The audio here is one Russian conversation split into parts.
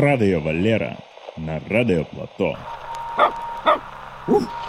Радио Валера на Радио Плато. Dry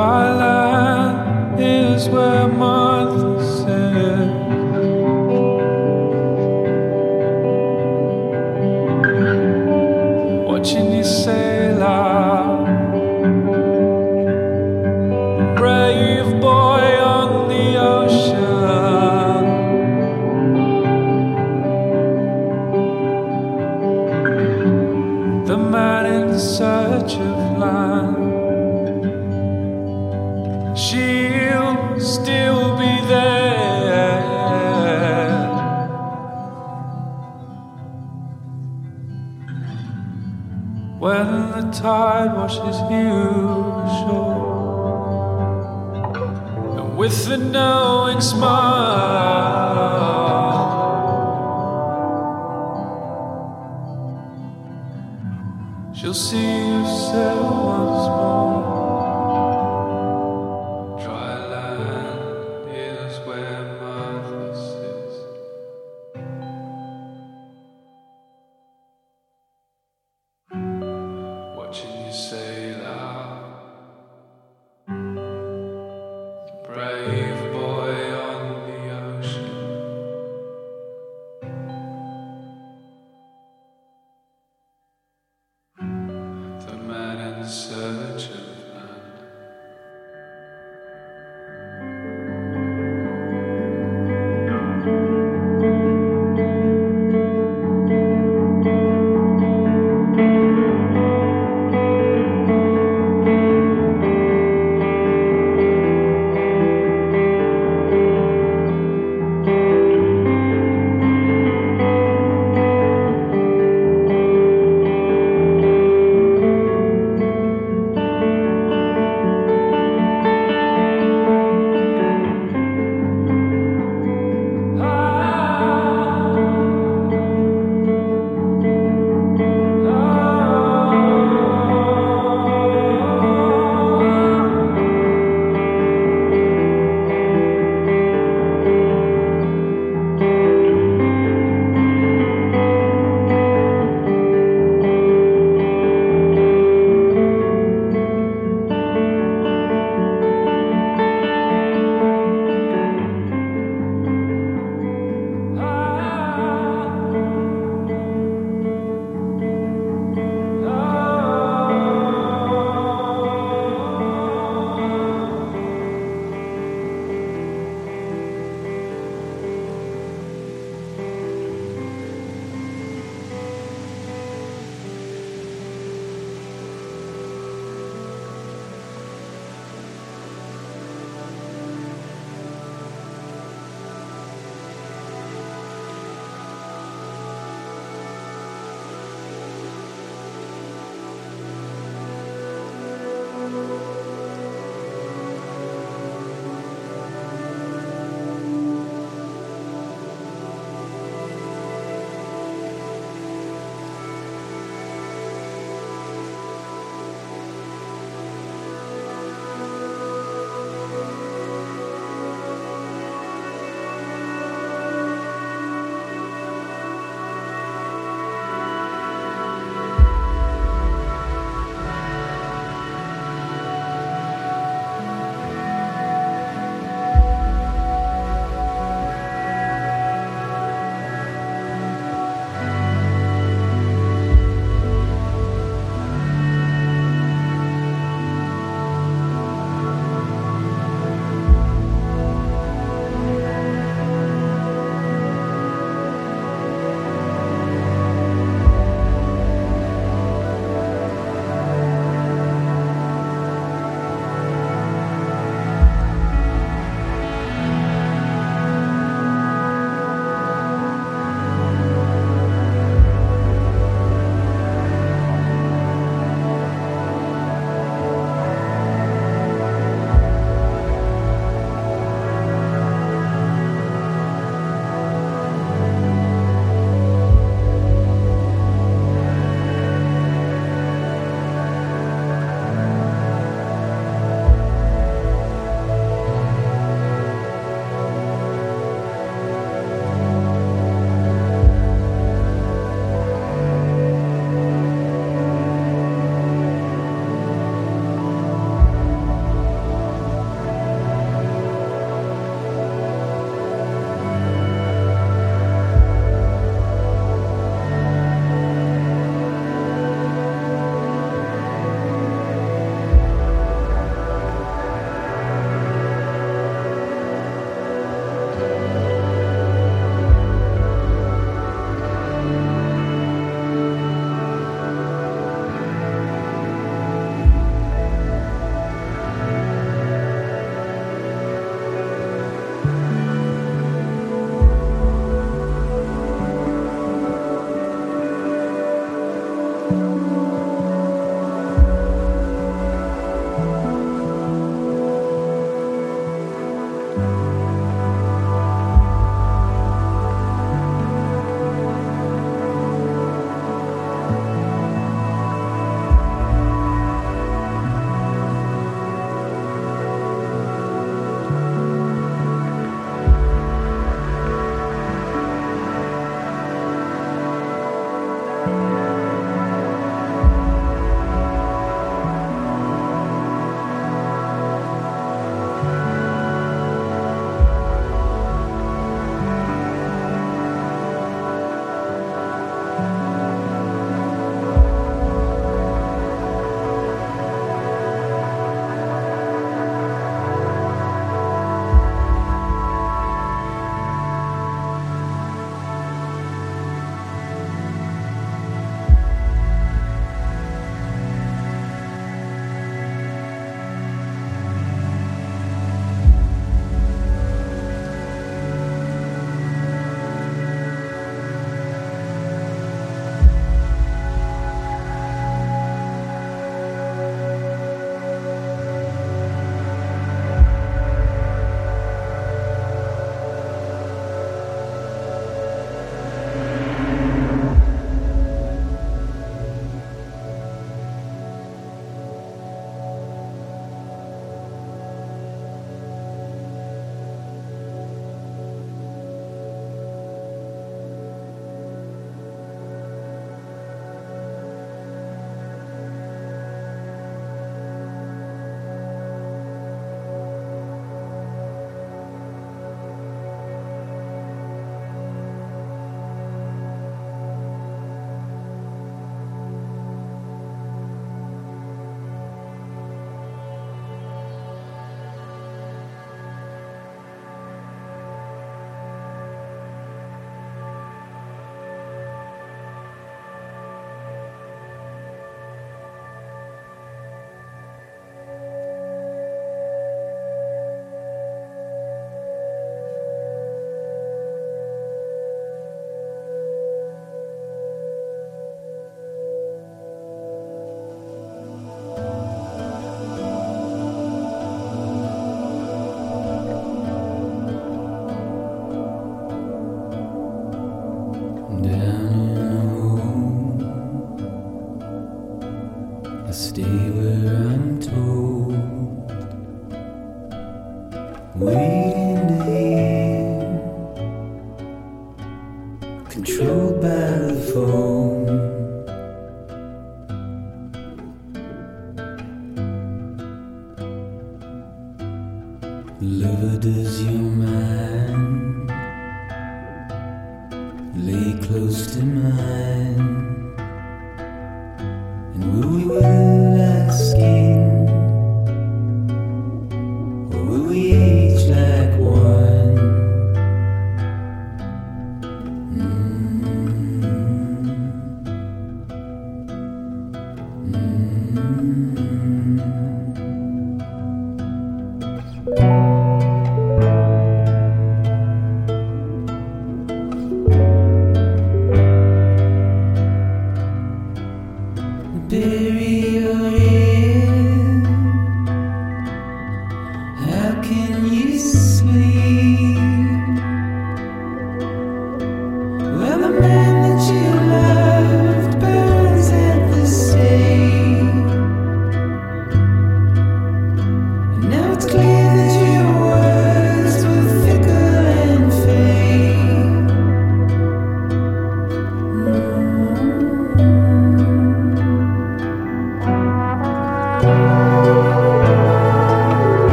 try